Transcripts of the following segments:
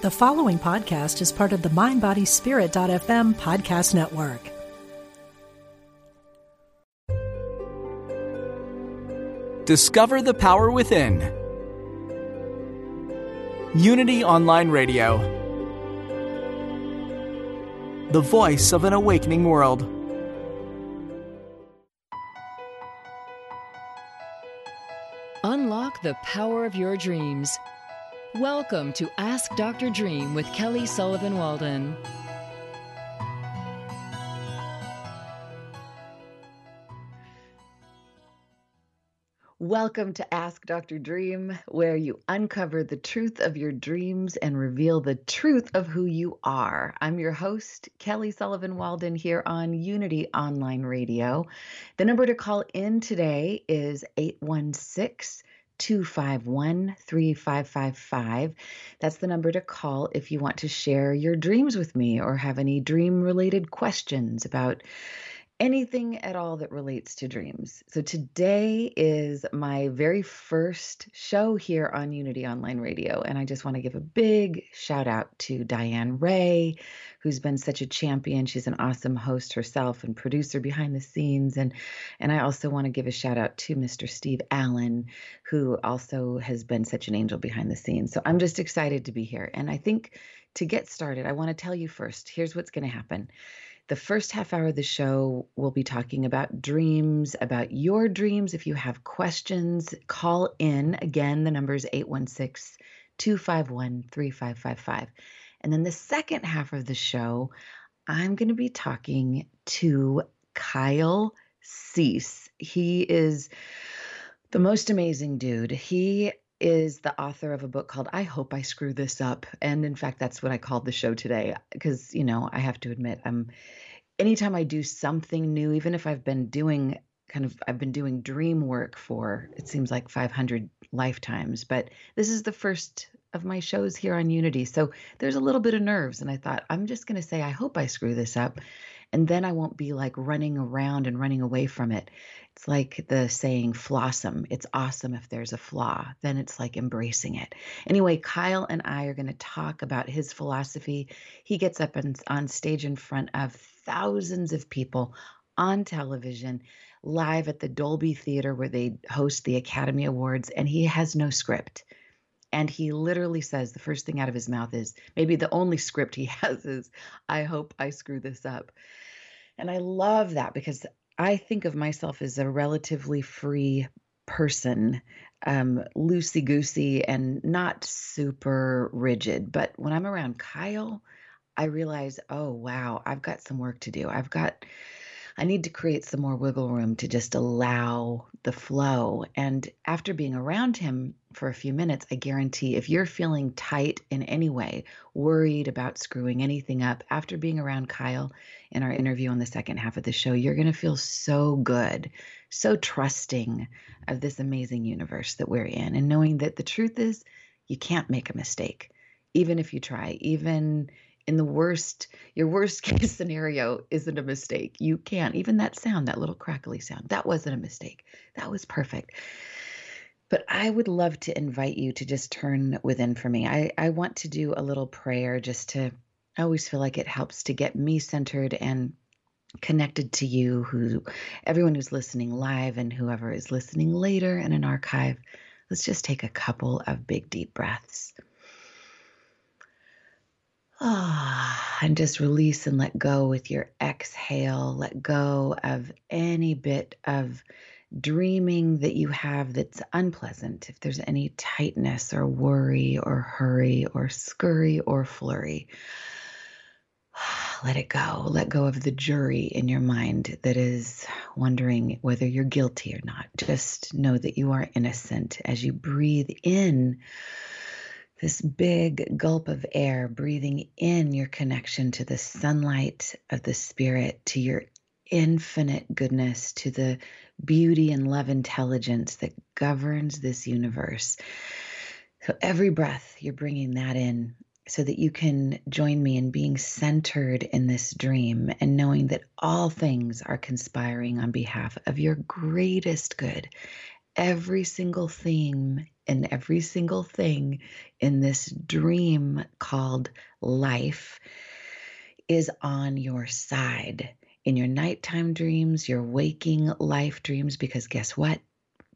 The following podcast is part of the MindBodySpirit.fm podcast network. Discover the power within. Unity Online Radio. The voice of an awakening world. Unlock the power of your dreams. Welcome to Ask Dr. Dream with Kelly Sullivan Walden. Welcome to Ask Dr. Dream, where you uncover the truth of your dreams and reveal the truth of who you are. I'm your host, Kelly Sullivan Walden, here on Unity Online Radio. The number to call in today is 816 251 3555. That's the number to call if you want to share your dreams with me or have any dream related questions about anything at all that relates to dreams. So today is my very first show here on Unity Online Radio. And I just want to give a big shout out to Diane Ray, who's been such a champion. She's an awesome host herself and producer behind the scenes. And and I also want to give a shout out to Mr. Steve Allen, who also has been such an angel behind the scenes. So I'm just excited to be here. And I think to get started, I want to tell you first, here's what's going to happen. The first half hour of the show, we'll be talking about dreams, about your dreams. If you have questions, call in. Again, the number is 816 251 3555. And then the second half of the show, I'm going to be talking to Kyle Cease. He is the most amazing dude. He is the author of a book called I Hope I Screw This Up. And in fact, that's what I called the show today because, you know, I have to admit, I'm anytime I do something new, even if I've been doing kind of I've been doing dream work for it seems like 500 lifetimes, but this is the first of my shows here on Unity. So there's a little bit of nerves and I thought I'm just going to say I hope I screw this up and then I won't be like running around and running away from it. It's like the saying flawsome. It's awesome if there's a flaw. Then it's like embracing it. Anyway, Kyle and I are going to talk about his philosophy. He gets up and on stage in front of thousands of people on television live at the Dolby Theater where they host the Academy Awards, and he has no script. And he literally says the first thing out of his mouth is maybe the only script he has is, I hope I screw this up. And I love that because I think of myself as a relatively free person, um, loosey goosey and not super rigid. But when I'm around Kyle, I realize, oh, wow, I've got some work to do. I've got I need to create some more wiggle room to just allow the flow. And after being around him for a few minutes, I guarantee if you're feeling tight in any way, worried about screwing anything up, after being around Kyle in our interview on the second half of the show, you're going to feel so good, so trusting of this amazing universe that we're in, and knowing that the truth is you can't make a mistake, even if you try, even in the worst, your worst case scenario isn't a mistake. You can't. Even that sound, that little crackly sound, that wasn't a mistake. That was perfect. But I would love to invite you to just turn within for me. I, I want to do a little prayer just to, I always feel like it helps to get me centered and connected to you, who everyone who's listening live and whoever is listening later in an archive. Let's just take a couple of big deep breaths. Ah, and just release and let go with your exhale. Let go of any bit of dreaming that you have that's unpleasant. If there's any tightness or worry or hurry or scurry or flurry, let it go. Let go of the jury in your mind that is wondering whether you're guilty or not. Just know that you are innocent as you breathe in this big gulp of air, breathing in your connection to the sunlight of the spirit, to your infinite goodness, to the beauty and love intelligence that governs this universe. So every breath, you're bringing that in so that you can join me in being centered in this dream and knowing that all things are conspiring on behalf of your greatest good. Every single theme and every single thing in this dream called life is on your side. In your nighttime dreams, your waking life dreams, because guess what?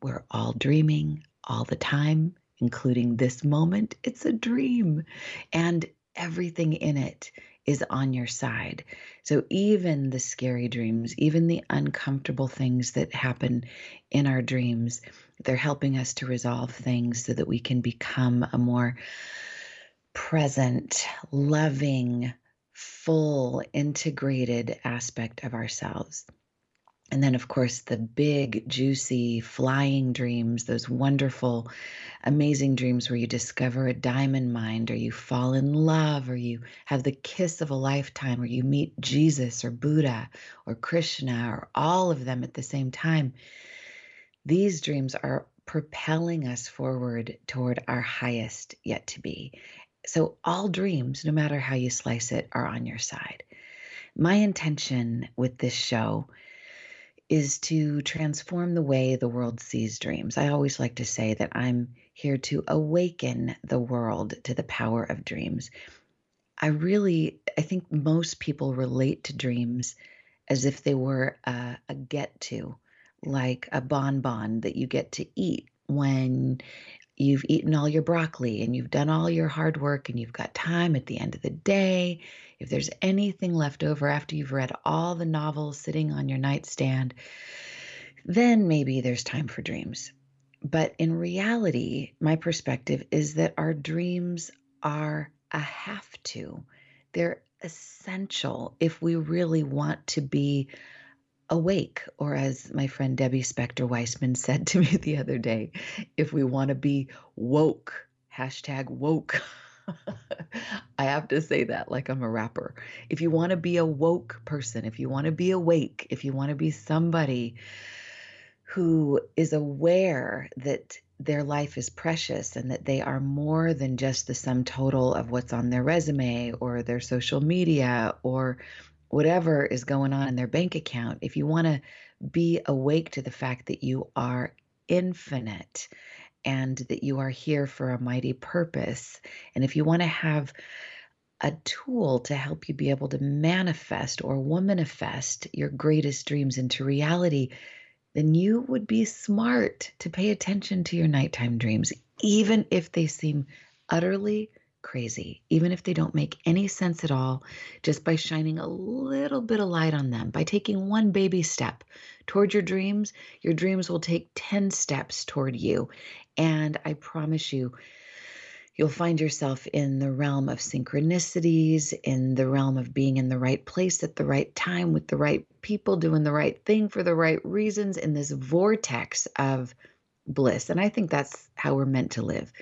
We're all dreaming all the time, including this moment. It's a dream. And everything in it is on your side. So even the scary dreams, even the uncomfortable things that happen in our dreams, they're helping us to resolve things so that we can become a more present, loving, full, integrated aspect of ourselves. And then, of course, the big, juicy, flying dreams, those wonderful, amazing dreams where you discover a diamond mind, or you fall in love, or you have the kiss of a lifetime, or you meet Jesus, or Buddha, or Krishna, or all of them at the same time. These dreams are propelling us forward toward our highest yet to be. So, all dreams, no matter how you slice it, are on your side. My intention with this show is to transform the way the world sees dreams. I always like to say that I'm here to awaken the world to the power of dreams. I really, I think most people relate to dreams as if they were a, a get to, like a bonbon that you get to eat when you've eaten all your broccoli and you've done all your hard work and you've got time at the end of the day. If there's anything left over after you've read all the novels sitting on your nightstand, then maybe there's time for dreams. But in reality, my perspective is that our dreams are a have to. They're essential if we really want to be awake, or as my friend Debbie Spector Weissman said to me the other day, if we want to be woke, hashtag woke. I have to say that like I'm a rapper. If you want to be a woke person, if you want to be awake, if you want to be somebody who is aware that their life is precious and that they are more than just the sum total of what's on their resume or their social media or whatever is going on in their bank account, if you want to be awake to the fact that you are infinite and that you are here for a mighty purpose, and if you want to have a tool to help you be able to manifest or womanifest your greatest dreams into reality, then you would be smart to pay attention to your nighttime dreams, even if they seem utterly crazy, even if they don't make any sense at all, just by shining a little bit of light on them, by taking one baby step toward your dreams, your dreams will take 10 steps toward you. And I promise you, you'll find yourself in the realm of synchronicities, in the realm of being in the right place at the right time with the right people, doing the right thing for the right reasons, in this vortex of bliss. And I think that's how we're meant to live.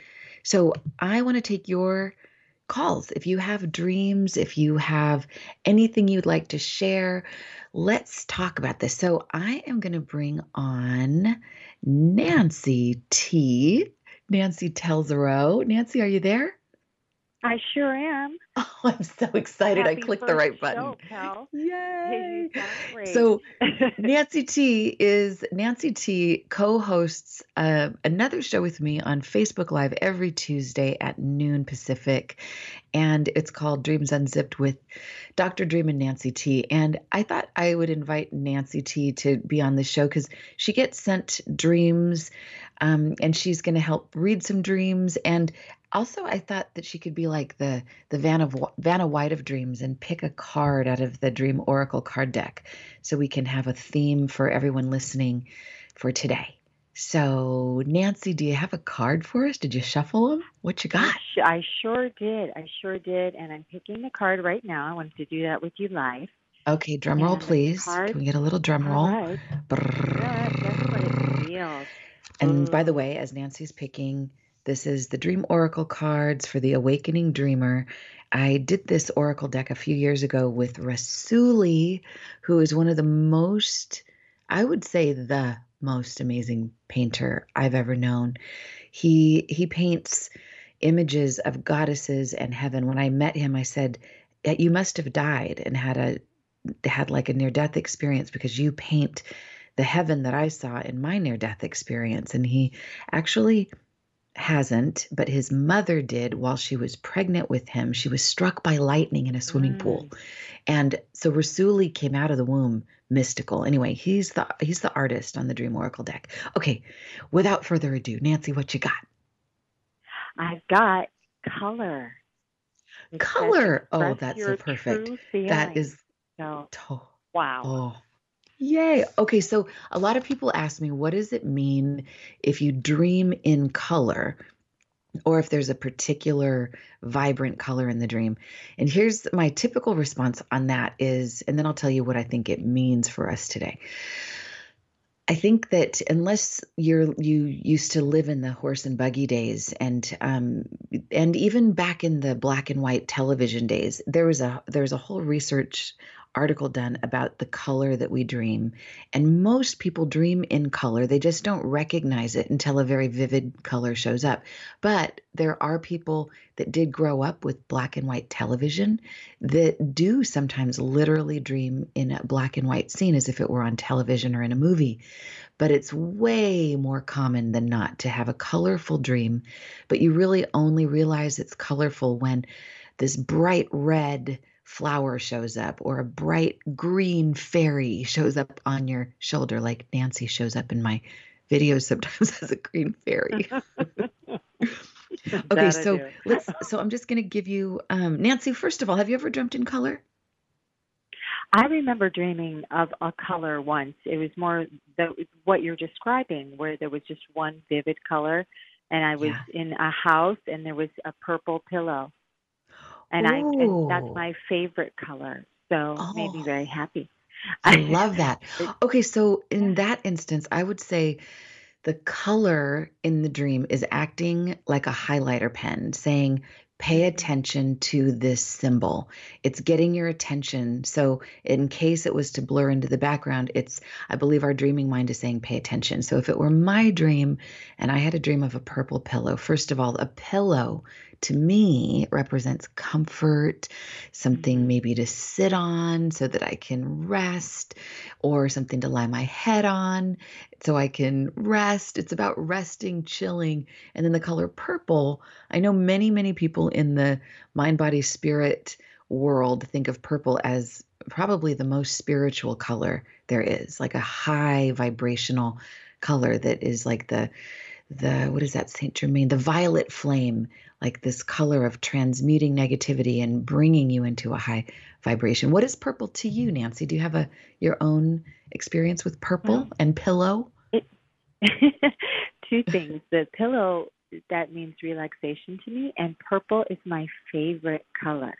So I want to take your calls. If you have dreams, if you have anything you'd like to share, let's talk about this. So I am going to bring on Nancy T. Nancy Telzero. Nancy, are you there? I sure am. Oh, I'm so excited. Happy I clicked the right button. Show, Yay. Great. So Nancy T is Nancy T co-hosts uh, another show with me on Facebook Live every Tuesday at noon Pacific, and it's called Dreams Unzipped with Dr. Dream and Nancy T. And I thought I would invite Nancy T to be on the show because she gets sent dreams, um, and she's going to help read some dreams and also i thought that she could be like the the vanna, vanna white of dreams and pick a card out of the dream oracle card deck so we can have a theme for everyone listening for today so nancy do you have a card for us did you shuffle them what you got I sure did. I sure did. And I'm picking the card right now. I wanted to do that with you live. okay drum roll And please can we get a little drum roll right. Good. That's what it feels. And by the way, as Nancy's picking, this is the Dream Oracle cards for the Awakening Dreamer. I did this Oracle deck a few years ago with Rassouli, who is one of the most, I would say, the most amazing painter I've ever known. He he paints images of goddesses and heaven. When I met him, I said, eh, "You must have died and had a had like a near death experience because you paint the heaven that I saw in my near death experience." And he actually hasn't, but his mother did while she was pregnant with him. She was struck by lightning in a swimming pool. Mm. And so Rassouli came out of the womb mystical. Anyway, he's the he's the artist on the Dream Oracle deck. Okay, without further ado, Nancy, what you got? I've got color. It Color. Oh, that's so perfect. That is so to- wow. Oh, yay. Okay, so a lot of people ask me, what does it mean if you dream in color or if there's a particular vibrant color in the dream? And here's my typical response on that is, and then I'll tell you what I think it means for us today. I think that unless you're you used to live in the horse and buggy days and um and even back in the black and white television days, there was a there was a whole research article done about the color that we dream. And most people dream in color. They just don't recognize it until a very vivid color shows up. But there are people that did grow up with black and white television that do sometimes literally dream in a black and white scene as if it were on television or in a movie. But it's way more common than not to have a colorful dream, but you really only realize it's colorful when this bright red flower shows up or a bright green fairy shows up on your shoulder, like Nancy shows up in my videos sometimes as a green fairy. Okay, so let's. So I'm just going to give you, um, Nancy. First of all, have you ever dreamt in color? I remember dreaming of a color once. It was more the what you're describing, where there was just one vivid color, and I was Yeah. in a house, and there was a purple pillow, and I and that's my favorite color. So made me Oh. very happy. I love that. Okay, so in that instance, I would say the color in the dream is acting like a highlighter pen, saying, pay mm-hmm. attention to this symbol. It's getting your attention. So, in case it was to blur into the background, it's, I believe our dreaming mind is saying, pay attention. So, if it were my dream and I had a dream of a purple pillow, first of all, a pillow to me it represents comfort, something mm-hmm. maybe to sit on so that I can rest, or something to lie my head on so I can rest. It's about resting, chilling. And then the color purple, I know many, many people in the mind, body, spirit world think of purple as probably the most spiritual color there is, like a high vibrational color that is like the the what is that Saint Germain the violet flame like this color of transmuting negativity and bringing you into a high vibration what is purple to you mm-hmm. Nancy do you have a your own experience with purple Well, and pillow Two things. The pillow that means relaxation to me, and purple is my favorite color.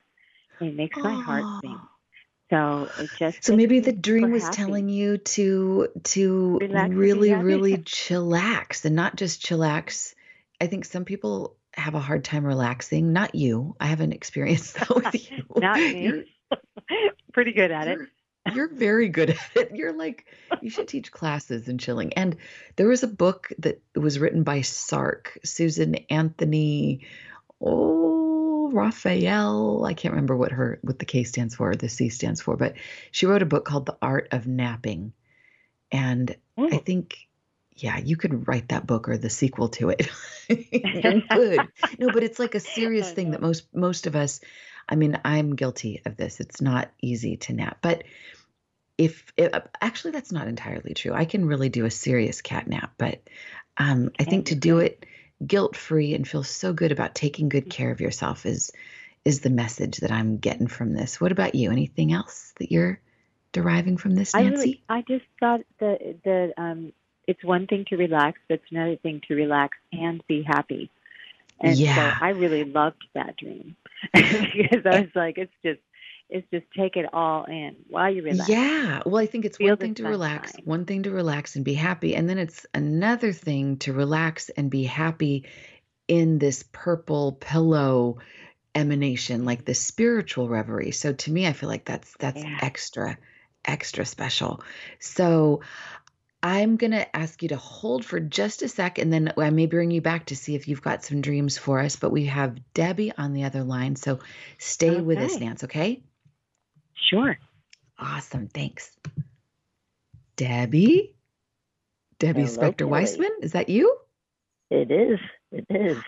It makes my heart ah. sing. Oh. So it just So maybe the dream was happy. telling you to to Relax really really chillax and not just chillax. I think some people have a hard time relaxing. Not you. I haven't experienced that with you. Not me. You're, Pretty good at it. you're, you're very good at it. You're like you should teach classes in chilling. And there was a book that was written by Sark, Susan Anthony. Oh, Raphael. I can't remember what her what the K stands for, the C stands for, but she wrote a book called The Art of Napping. And I oh. think, yeah, you could write that book or the sequel to it. You're good. No, but it's like a serious I thing that most most of us. I mean, I'm guilty of this. It's not easy to nap, but if, if actually that's not entirely true. I can really do a serious cat nap, but um, I think to do it guilt free and feel so good about taking good care of yourself is is the message that I'm getting from this. What about you? Anything else that you're deriving from this, I Nancy? really, I just thought that the um, it's one thing to relax, but it's another thing to relax and be happy. And Yeah. so I really loved that dream because I was like, it's just, it's just take it all in while you relax. Yeah. Well, I think it's Feel one thing to relax, one thing to relax and be happy. And then it's another thing to relax and be happy in this purple pillow emanation, like the spiritual reverie. So to me, I feel like that's that's Yeah. extra, extra special. So I'm going to ask you to hold for just a sec and then I may bring you back to see if you've got some dreams for us. But we have Debbie on the other line. So stay with us, Nance, okay? Sure. Awesome. Thanks. Debbie? Debbie Hello, Spector. Weissman? Is that you? It is. It is.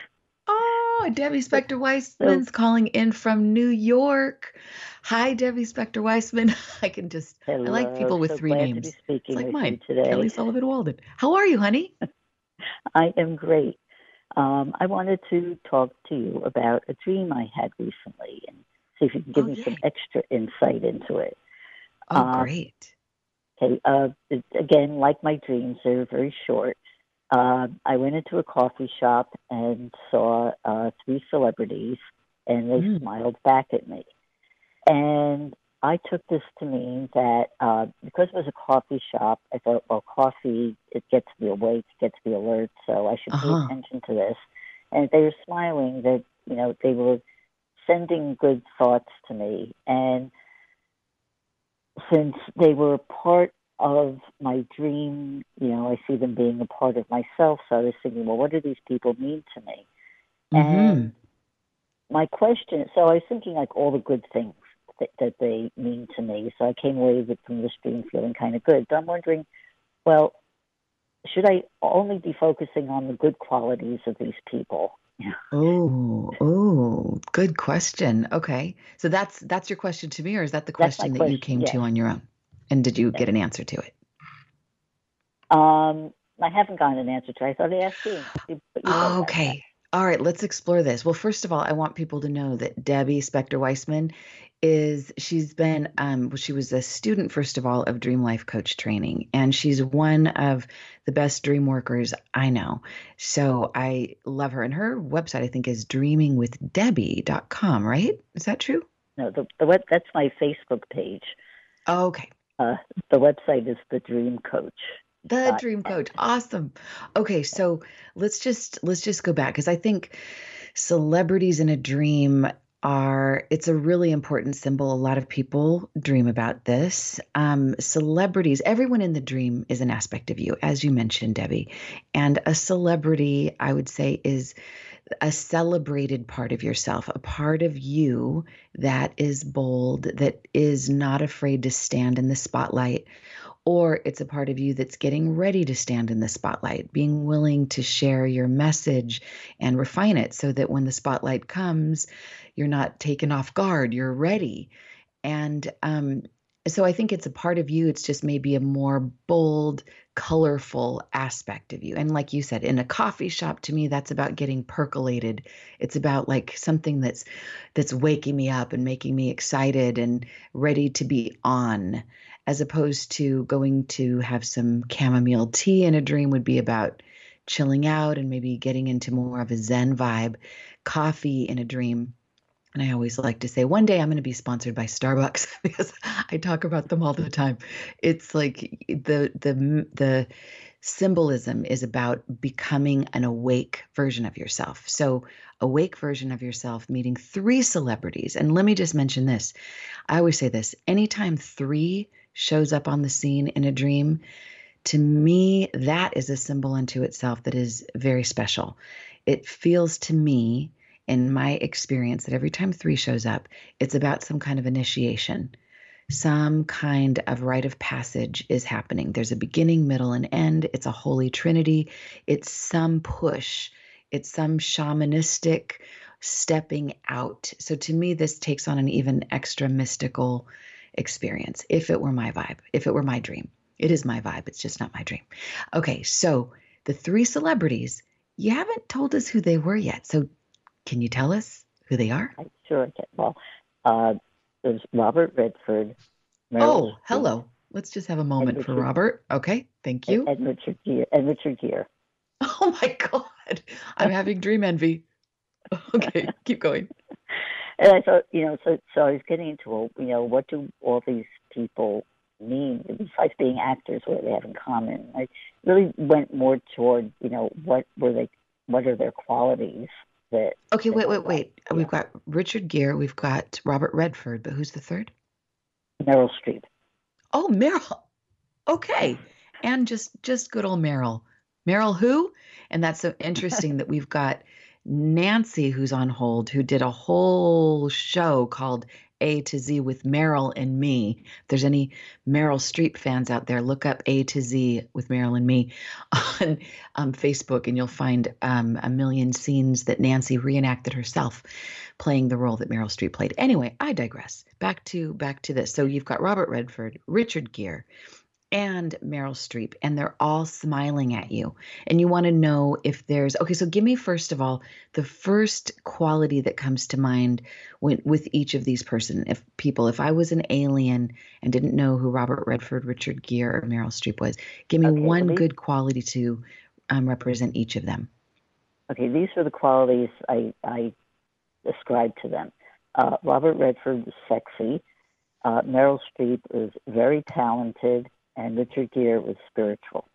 Oh, Debbie Spector Weissman's so, calling in from New York. Hi, Debbie Spector Weissman. I can just, hello, I like people with so three names. it's like mine, today. Kelly Sullivan Walden. How are you, honey? I am great. Um, I wanted to talk to you about a dream I had recently and see if you can give oh, me yay. some extra insight into it. Oh, um, great. Okay, uh, again, like my dreams, they're very short. Uh, I went into a coffee shop and saw uh, three celebrities, and they Mm. smiled back at me. And I took this to mean that uh, because it was a coffee shop, I thought, well, coffee it gets me awake, gets me alert, so I should Uh-huh. pay attention to this. And they were smiling that you know they were sending good thoughts to me, and since they were a part of my dream, you know, I see them being a part of myself. So I was thinking, well, what do these people mean to me? Mm-hmm. And my question, so I was thinking like all the good things that, that they mean to me. So I came away with from this dream feeling kind of good. But I'm wondering, well, should I only be focusing on the good qualities of these people? Oh, oh, good question. Okay. So that's that's your question to me, or is that the question that you came to on your own? And did you get an answer to it? Um, I haven't gotten an answer to. it. I thought I'd ask you. you- you know. Okay. All right, let's explore this. Well, first of all, I want people to know that Debbie Spector Weissman is she's been um she was a student first of all of Dream Life Coach training and she's one of the best dream workers I know. So I love her and her website I think is dreamingwithdebbie.com, right? Is that true? No, the the web that's my Facebook page. Okay. Uh, the website is the Dream Coach. The dream coach. Awesome. Okay, so let's just let's just go back cuz I think celebrities in a dream are it's a really important symbol. A lot of people dream about this. Um, celebrities, everyone in the dream is an aspect of you, as you mentioned, Debbie. And a celebrity, I would say, is a celebrated part of yourself, a part of you that is bold, that is not afraid to stand in the spotlight, or it's a part of you that's getting ready to stand in the spotlight, being willing to share your message and refine it so that when the spotlight comes, you're not taken off guard, you're ready. And um, so I think it's a part of you, it's just maybe a more bold, colorful aspect of you. And like you said, in a coffee shop, to me, that's about getting percolated. It's about like something that's that's waking me up and making me excited and ready to be on as opposed to going to have some chamomile tea in a dream would be about chilling out and maybe getting into more of a zen vibe coffee in a dream. And i always like to say one day i'm going to be sponsored by starbucks because i talk about them all the time. It's like the the the symbolism is about becoming an awake version of yourself. So awake version of yourself meeting three celebrities. And let me just mention this. I always say this anytime three shows up on the scene in a dream, to me, that is a symbol unto itself that is very special. It feels to me, in my experience, that every time three shows up, it's about some kind of initiation. Some kind of rite of passage is happening. There's a beginning, middle, and end. It's a holy trinity. It's some push. It's some shamanistic stepping out. So to me, this takes on an even extra mystical experience if it were my vibe, if it were my dream. It is my vibe, it's just not my dream. Okay, so the three celebrities, you haven't told us who they were yet. So can you tell us who they are? I sure can. Well, uh, there's Robert Redford. Meryl Oh, Streep, hello. Let's just have a moment for Robert. Okay, thank And, you. and Richard Gere. And Richard Gere. Oh my God, I'm having dream envy. Okay, keep going. And I thought, you know, so so I was getting into, well, you know, what do all these people mean besides being actors? What do they have in common? I really went more toward, you know, what were they? What are their qualities? That Okay, they wait, wait, wait. like, We've got Richard Gere, we've got Robert Redford, but who's the third? Meryl Streep. Oh, Meryl. Okay. And just just good old Meryl. Meryl who? And that's so interesting that we've got Nancy, who's on hold, who did a whole show called A to Z with Meryl and me. If there's any Meryl Streep fans out there, look up A to Z with Meryl and me on um, Facebook, and you'll find um, a million scenes that Nancy reenacted herself playing the role that Meryl Streep played. Anyway, I digress. Back to back to this. So you've got Robert Redford, Richard Gere, and Meryl Streep, and they're all smiling at you. And you want to know if there's okay. So give me first of all the first quality that comes to mind when, with each of these person if people. If I was an alien and didn't know who Robert Redford, Richard Gere, or Meryl Streep was, give me okay, one good quality to um, represent each of them. Okay, these are the qualities I I ascribe to them. Uh, Robert Redford is sexy. Uh, Meryl Streep is very talented and Richard Gere was spiritual.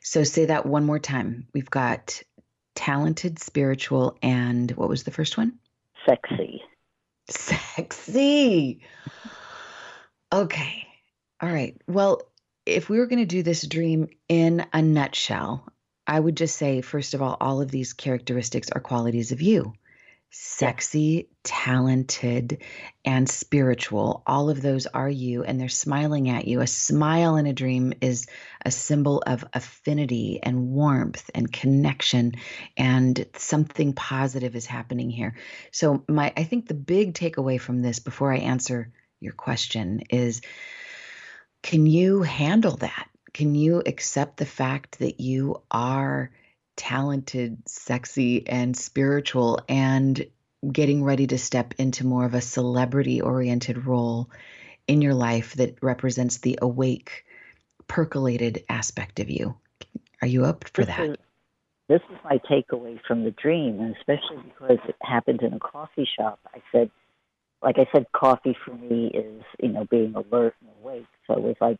So say that one more time. We've got talented, spiritual, and what was the first one? Sexy. Sexy. Okay. All right. Well, if we were going to do this dream in a nutshell, I would just say, first of all, all of these characteristics are qualities of you sexy, talented, and spiritual. All of those are you, and they're smiling at you. A smile in a dream is a symbol of affinity and warmth and connection, and something positive is happening here. So, my I think the big takeaway from this, before I answer your question, is can you handle that? Can you accept the fact that you are talented, sexy, and spiritual, and getting ready to step into more of a celebrity oriented role in your life that represents the awake, percolated aspect of you. Are you up for this that? Is, this is my takeaway from the dream, and especially because it happened in a coffee shop. I said, like I said, coffee for me is, you know, being alert and awake. So it was like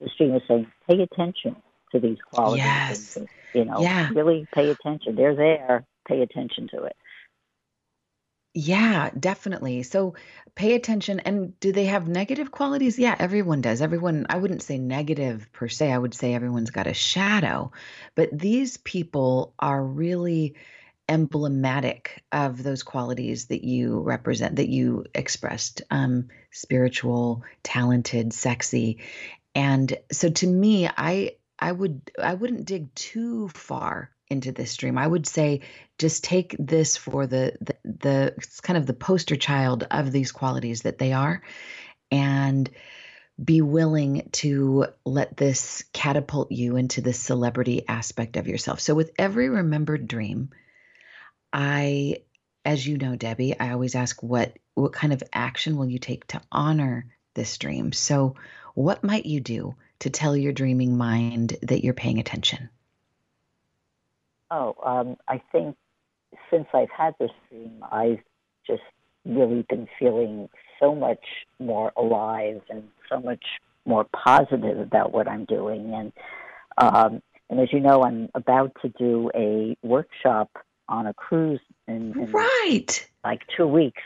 the dream was saying, pay attention to these qualities. Yes. And, you know, yeah. really pay attention. They're there. Pay attention to it. Yeah, definitely. So pay attention. And do they have negative qualities? Yeah, everyone does. Everyone, I wouldn't say negative per se. I would say everyone's got a shadow. But these people are really emblematic of those qualities that you represent, that you expressed um, spiritual, talented, sexy. And so to me, I I would I wouldn't dig too far into this dream. I would say just take this for the the, the it's kind of the poster child of these qualities that they are and be willing to let this catapult you into the celebrity aspect of yourself. So with every remembered dream, I as you know Debbie, I always ask what what kind of action will you take to honor this dream? So what might you do to tell your dreaming mind that you're paying attention? Oh, um, I think since I've had this dream, I've just really been feeling so much more alive and so much more positive about what I'm doing. And um, and as you know, I'm about to do a workshop on a cruise in, in right like two weeks.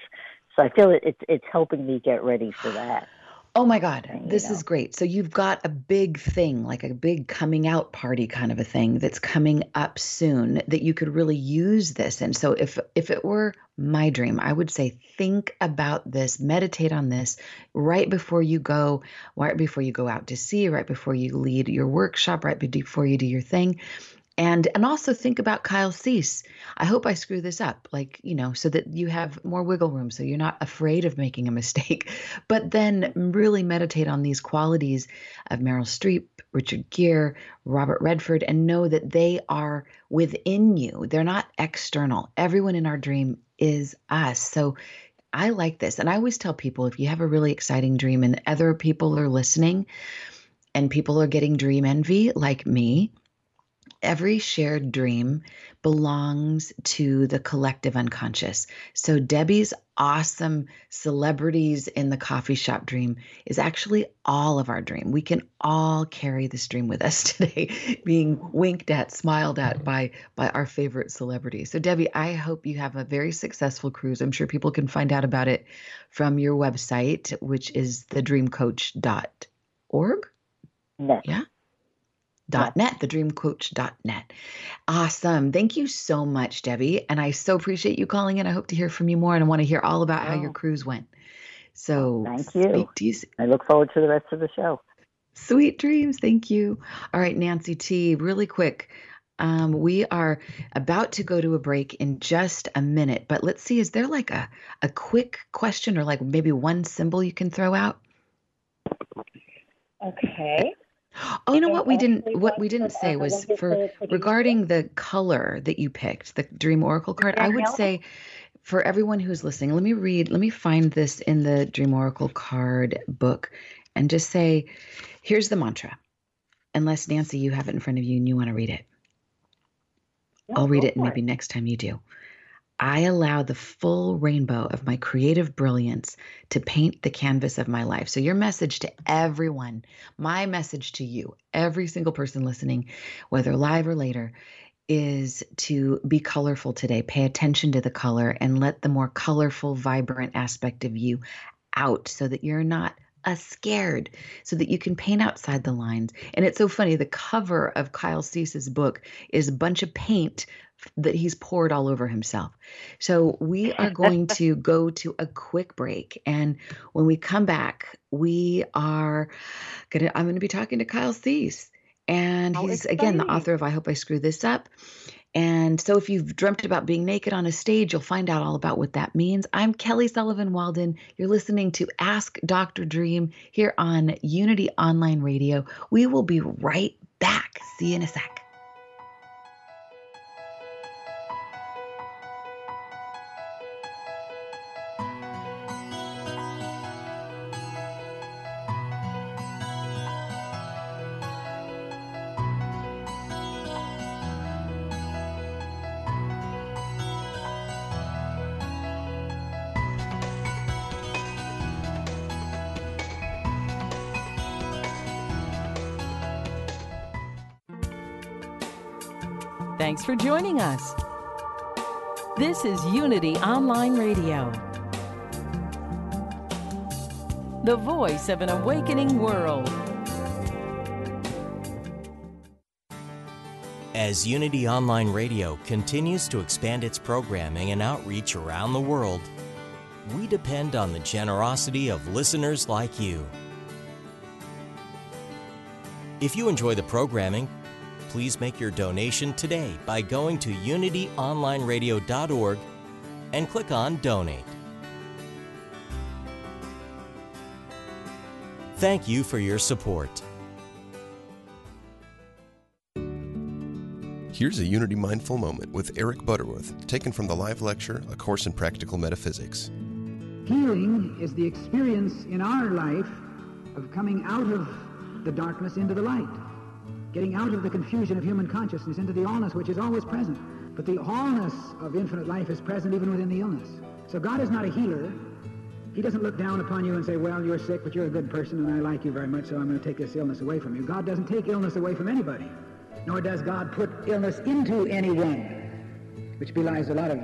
So I feel it, it's it's helping me get ready for that. Oh my God, this know. is great. So you've got a big thing, like a big coming out party kind of a thing that's coming up soon that you could really use this. And so if if it were my dream, I would say think about this, meditate on this right before you go, right before you go out to sea, right before you lead your workshop, right before you do your thing and and also think about Kyle Cease. I hope I screw this up, like you know, so that you have more wiggle room, so you're not afraid of making a mistake. But then really meditate on these qualities of Meryl Streep, Richard Gere, Robert Redford, and know that they are within you. They're not external. Everyone in our dream is us. So I like this, and I always tell people if you have a really exciting dream and other people are listening, and people are getting dream envy, like me every shared dream belongs to the collective unconscious. So Debbie's awesome celebrities in the coffee shop dream is actually all of our dream. We can all carry this dream with us today, being winked at, smiled at by by our favorite celebrities. So Debbie, I hope you have a very successful cruise. I'm sure people can find out about it from your website, which is thedreamcoach.org. Yes. Yeah. Dot net thedreamcoach.net awesome thank you so much debbie and i so appreciate you calling in i hope to hear from you more and i want to hear all about oh. how your cruise went so thank you. you i look forward to the rest of the show sweet dreams thank you all right nancy t really quick um, we are about to go to a break in just a minute, but let's see, is there like a, a quick question or like maybe one symbol you can throw out? Okay. Oh, you know what we didn't what we didn't say was for regarding the color that you picked, the Dream Oracle card. I would say for everyone who's listening, let me read, let me find this in the Dream Oracle card book and just say, here's the mantra. Unless Nancy, you have it in front of you and you want to read it. I'll read it and maybe next time you do. I allow the full rainbow of my creative brilliance to paint the canvas of my life. So, your message to everyone, my message to you, every single person listening, whether live or later, is to be colorful today. Pay attention to the color and let the more colorful, vibrant aspect of you out so that you're not a scared so that you can paint outside the lines. And it's so funny. The cover of Kyle Cease's book is a bunch of paint that he's poured all over himself. So we are going to go to a quick break. And when we come back, we are gonna I'm gonna be talking to Kyle Cease. And he's again the author of I Hope I Screw This Up. And so, if you've dreamt about being naked on a stage, you'll find out all about what that means. I'm Kelly Sullivan Walden. You're listening to Ask Dr. Dream here on Unity Online Radio. We will be right back. See you in a sec. For joining us. This is Unity Online Radio, the voice of an awakening world. As Unity Online Radio continues to expand its programming and outreach around the world, we depend on the generosity of listeners like you. If you enjoy the programming, please make your donation today by going to unityonlineradio.org and click on Donate. Thank you for your support. Here's a Unity Mindful Moment with Eric Butterworth, taken from the live lecture, A Course in Practical Metaphysics. Healing is the experience in our life of coming out of the darkness into the light getting out of the confusion of human consciousness into the allness which is always present. But the allness of infinite life is present even within the illness. So God is not a healer. He doesn't look down upon you and say, well, you're sick, but you're a good person, and I like you very much, so I'm going to take this illness away from you. God doesn't take illness away from anybody, nor does God put illness into anyone, which belies a lot of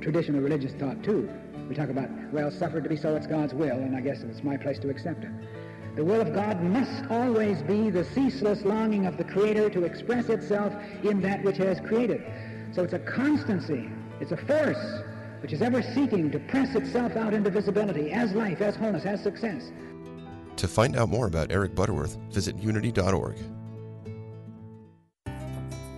traditional religious thought, too. We talk about, well, suffered to be so, it's God's will, and I guess it's my place to accept it. The will of God must always be the ceaseless longing of the Creator to express itself in that which has created. So it's a constancy, it's a force which is ever seeking to press itself out into visibility as life, as wholeness, as success. To find out more about Eric Butterworth, visit unity.org.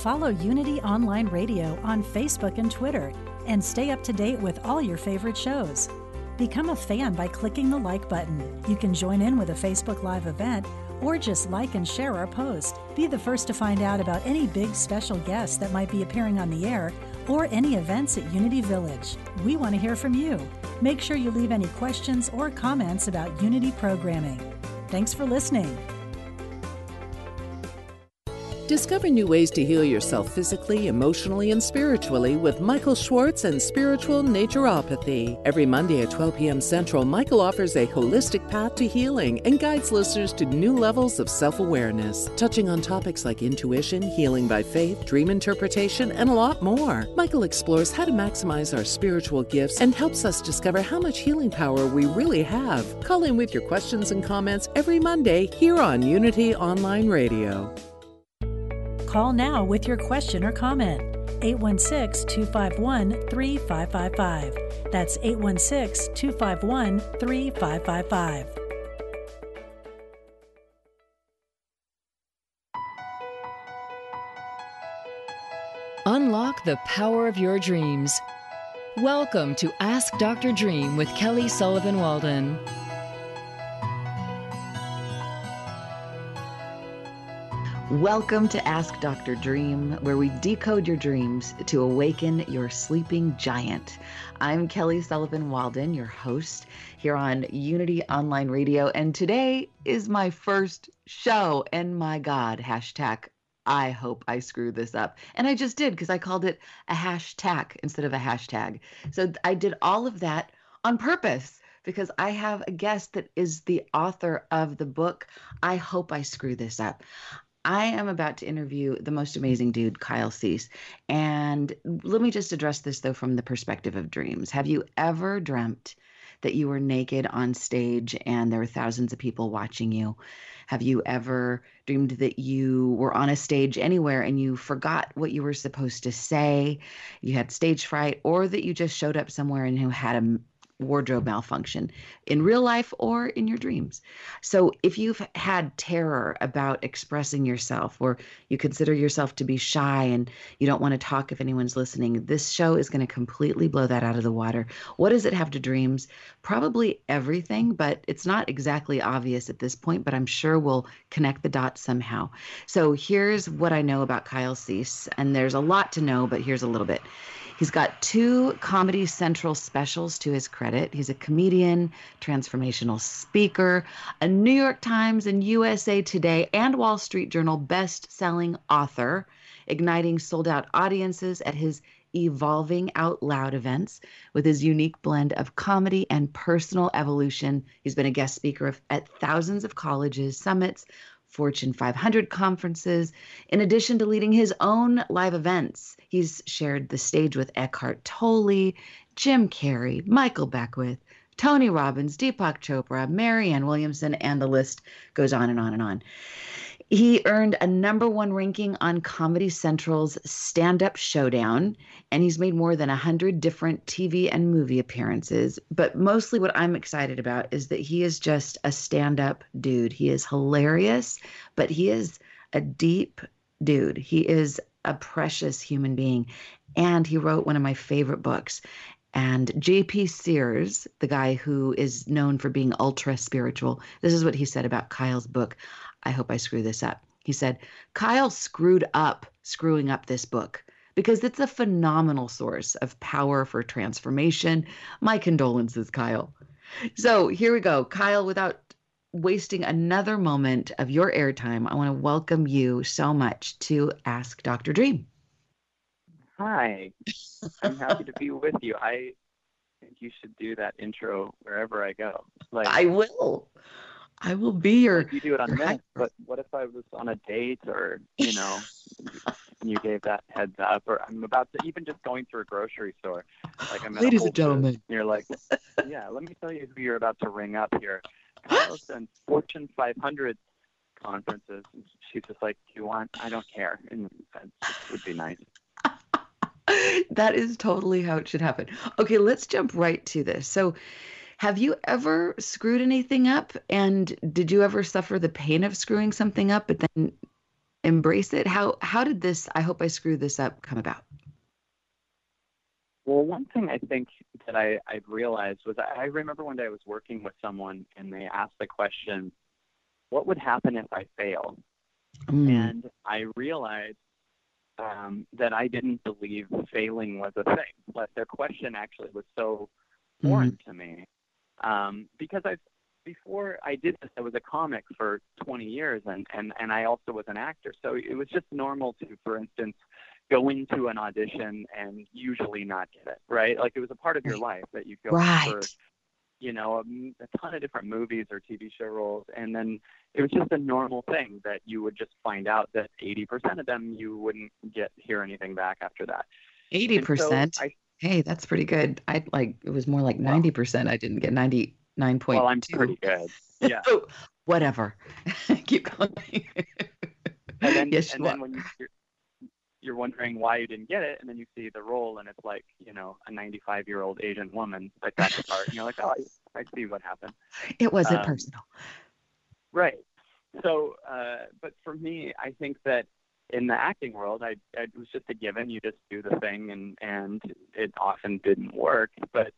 Follow Unity Online Radio on Facebook and Twitter and stay up to date with all your favorite shows. Become a fan by clicking the like button. You can join in with a Facebook Live event or just like and share our post. Be the first to find out about any big special guests that might be appearing on the air or any events at Unity Village. We want to hear from you. Make sure you leave any questions or comments about Unity programming. Thanks for listening. Discover new ways to heal yourself physically, emotionally, and spiritually with Michael Schwartz and Spiritual Naturopathy. Every Monday at 12 p.m. Central, Michael offers a holistic path to healing and guides listeners to new levels of self awareness, touching on topics like intuition, healing by faith, dream interpretation, and a lot more. Michael explores how to maximize our spiritual gifts and helps us discover how much healing power we really have. Call in with your questions and comments every Monday here on Unity Online Radio. Call now with your question or comment. 816 251 3555. That's 816 251 3555. Unlock the power of your dreams. Welcome to Ask Dr. Dream with Kelly Sullivan Walden. Welcome to Ask Dr. Dream, where we decode your dreams to awaken your sleeping giant. I'm Kelly Sullivan Walden, your host here on Unity Online Radio, and today is my first show. And my God, hashtag I hope I screw this up. And I just did because I called it a hashtag instead of a hashtag. So I did all of that on purpose because I have a guest that is the author of the book. I hope I screw this up. I am about to interview the most amazing dude, Kyle Cease. And let me just address this, though, from the perspective of dreams. Have you ever dreamt that you were naked on stage and there were thousands of people watching you? Have you ever dreamed that you were on a stage anywhere and you forgot what you were supposed to say? You had stage fright, or that you just showed up somewhere and you had a wardrobe malfunction in real life or in your dreams. So, if you've had terror about expressing yourself or you consider yourself to be shy and you don't want to talk if anyone's listening, this show is going to completely blow that out of the water. What does it have to dreams? Probably everything, but it's not exactly obvious at this point, but I'm sure we'll connect the dots somehow. So, here's what I know about Kyle Cease, and there's a lot to know, but here's a little bit. He's got two Comedy Central specials to his credit. He's a comedian, transformational speaker, a New York Times and USA Today and Wall Street Journal best-selling author, igniting sold-out audiences at his evolving out loud events with his unique blend of comedy and personal evolution. He's been a guest speaker of, at thousands of colleges, summits, Fortune 500 conferences. In addition to leading his own live events, he's shared the stage with Eckhart Tolle, Jim Carrey, Michael Beckwith, Tony Robbins, Deepak Chopra, Marianne Williamson, and the list goes on and on and on. He earned a number one ranking on Comedy Central's Stand Up Showdown, and he's made more than 100 different TV and movie appearances. But mostly what I'm excited about is that he is just a stand up dude. He is hilarious, but he is a deep dude. He is a precious human being. And he wrote one of my favorite books. And J.P. Sears, the guy who is known for being ultra spiritual, this is what he said about Kyle's book. I hope I screw this up. He said, Kyle screwed up screwing up this book because it's a phenomenal source of power for transformation. My condolences, Kyle. So here we go. Kyle, without wasting another moment of your airtime, I want to welcome you so much to Ask Dr. Dream. Hi, I'm happy to be with you. I think you should do that intro wherever I go. Like I will. I will be your. Like you do it on this, but what if I was on a date or you know, you gave that heads up, or I'm about to even just going through a grocery store, like I'm. Ladies and gentlemen, and you're like, yeah, let me tell you who you're about to ring up here. Kyle's done Fortune 500 conferences. She's just like, do you want? I don't care, and that would be nice. that is totally how it should happen. Okay, let's jump right to this. So have you ever screwed anything up? And did you ever suffer the pain of screwing something up, but then embrace it? How how did this I hope I screwed this up come about? Well, one thing I think that I, I realized was I remember one day I was working with someone and they asked the question, What would happen if I failed? Mm. And I realized um, that I didn't believe failing was a thing. But their question actually was so foreign mm. to me um, because I before I did this, I was a comic for 20 years, and and and I also was an actor. So it was just normal to, for instance, go into an audition and usually not get it, right? Like it was a part of your life that you go right. for, you know, a, a ton of different movies or TV show roles, and then it was just a normal thing that you would just find out that 80% of them you wouldn't get hear anything back after that. 80%. So I, hey, that's pretty good. I like it was more like 90%. I didn't get 99 Well, I'm pretty good. Yeah. whatever. Keep going. and then, yes, and then when you you're wondering why you didn't get it, and then you see the role, and it's like you know a 95 year old Asian woman like that's the part, and you're like, oh, I, I see what happened. It wasn't um, personal. Right. So, uh, but for me, I think that in the acting world, I, I it was just a given. You just do the thing, and and it often didn't work. But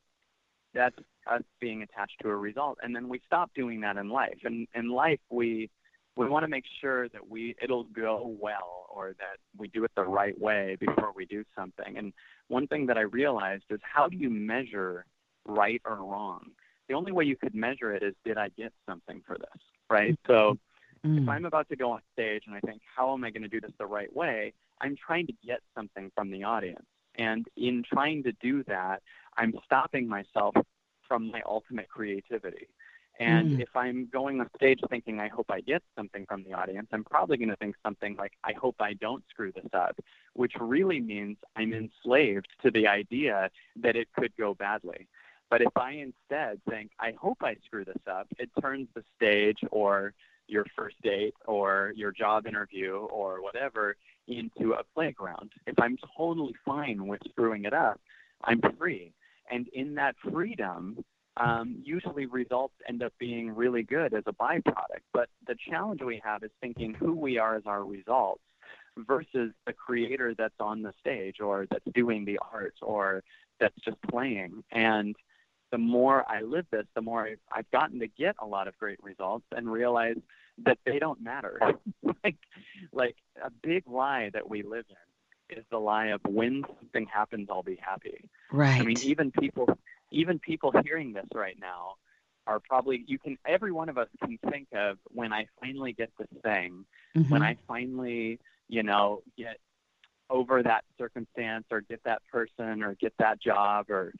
that's us being attached to a result, and then we stop doing that in life. And in life, we we want to make sure that we it'll go well or that we do it the right way before we do something. And one thing that I realized is how do you measure right or wrong? The only way you could measure it is did I get something for this, right? So mm. if I'm about to go on stage and I think how am I going to do this the right way, I'm trying to get something from the audience. And in trying to do that, I'm stopping myself from my ultimate creativity. And mm. if I'm going on stage thinking, I hope I get something from the audience, I'm probably going to think something like, I hope I don't screw this up, which really means I'm enslaved to the idea that it could go badly. But if I instead think, I hope I screw this up, it turns the stage or your first date or your job interview or whatever into a playground. If I'm totally fine with screwing it up, I'm free. And in that freedom, um, usually results end up being really good as a byproduct. But the challenge we have is thinking who we are as our results versus the creator that's on the stage or that's doing the art or that's just playing. And the more I live this, the more I've, I've gotten to get a lot of great results and realize that they don't matter. like, like a big lie that we live in is the lie of when something happens, I'll be happy. Right. I mean, even people even people hearing this right now are probably you can every one of us can think of when I finally get this thing, mm-hmm. when I finally, you know, get over that circumstance or get that person or get that job or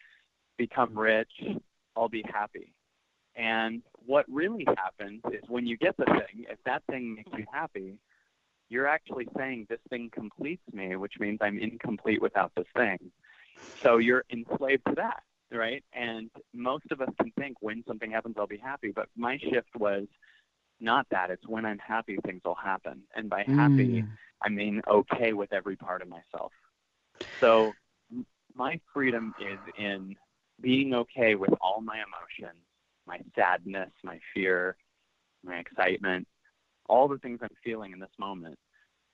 become rich, I'll be happy. And what really happens is when you get the thing, if that thing makes you happy, you're actually saying this thing completes me, which means I'm incomplete without this thing. So you're enslaved to that right? And most of us can think when something happens, I'll be happy. But my shift was not that. It's when I'm happy, things will happen. And by happy, mm. I mean okay with every part of myself. So my freedom is in being okay with all my emotions, my sadness, my fear, my excitement, all the things I'm feeling in this moment.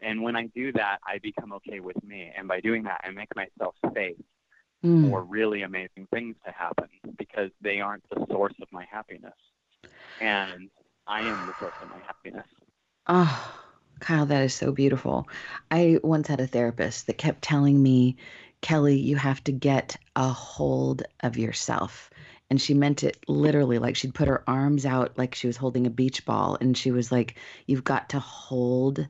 And when I do that, I become okay with me. And by doing that, I make myself safe mm. for really amazing things to happen because they aren't the source of my happiness. And I am the source of my happiness. Oh, Kyle, that is so beautiful. I once had a therapist that kept telling me, Kelly, you have to get a hold of yourself. And she meant it literally, like she'd put her arms out like she was holding a beach ball. And she was like, You've got to hold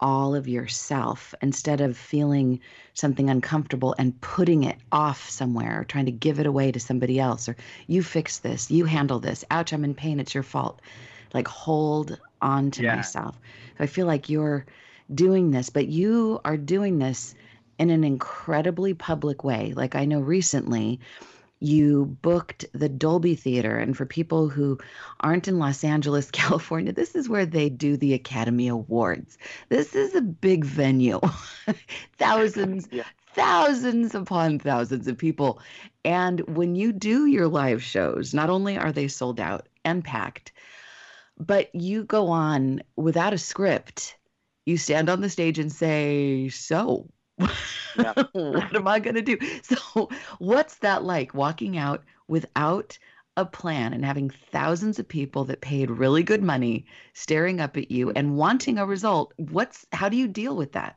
all of yourself instead of feeling something uncomfortable and putting it off somewhere or trying to give it away to somebody else or you fix this, you handle this. Ouch, I'm in pain, it's your fault. Like hold on to yeah. myself. So I feel like you're doing this, but you are doing this in an incredibly public way. Like I know recently you booked the Dolby Theater. And for people who aren't in Los Angeles, California, this is where they do the Academy Awards. This is a big venue, thousands, yeah. thousands upon thousands of people. And when you do your live shows, not only are they sold out and packed, but you go on without a script. You stand on the stage and say, So, what am I going to do? So, what's that like walking out without a plan and having thousands of people that paid really good money staring up at you and wanting a result? What's how do you deal with that?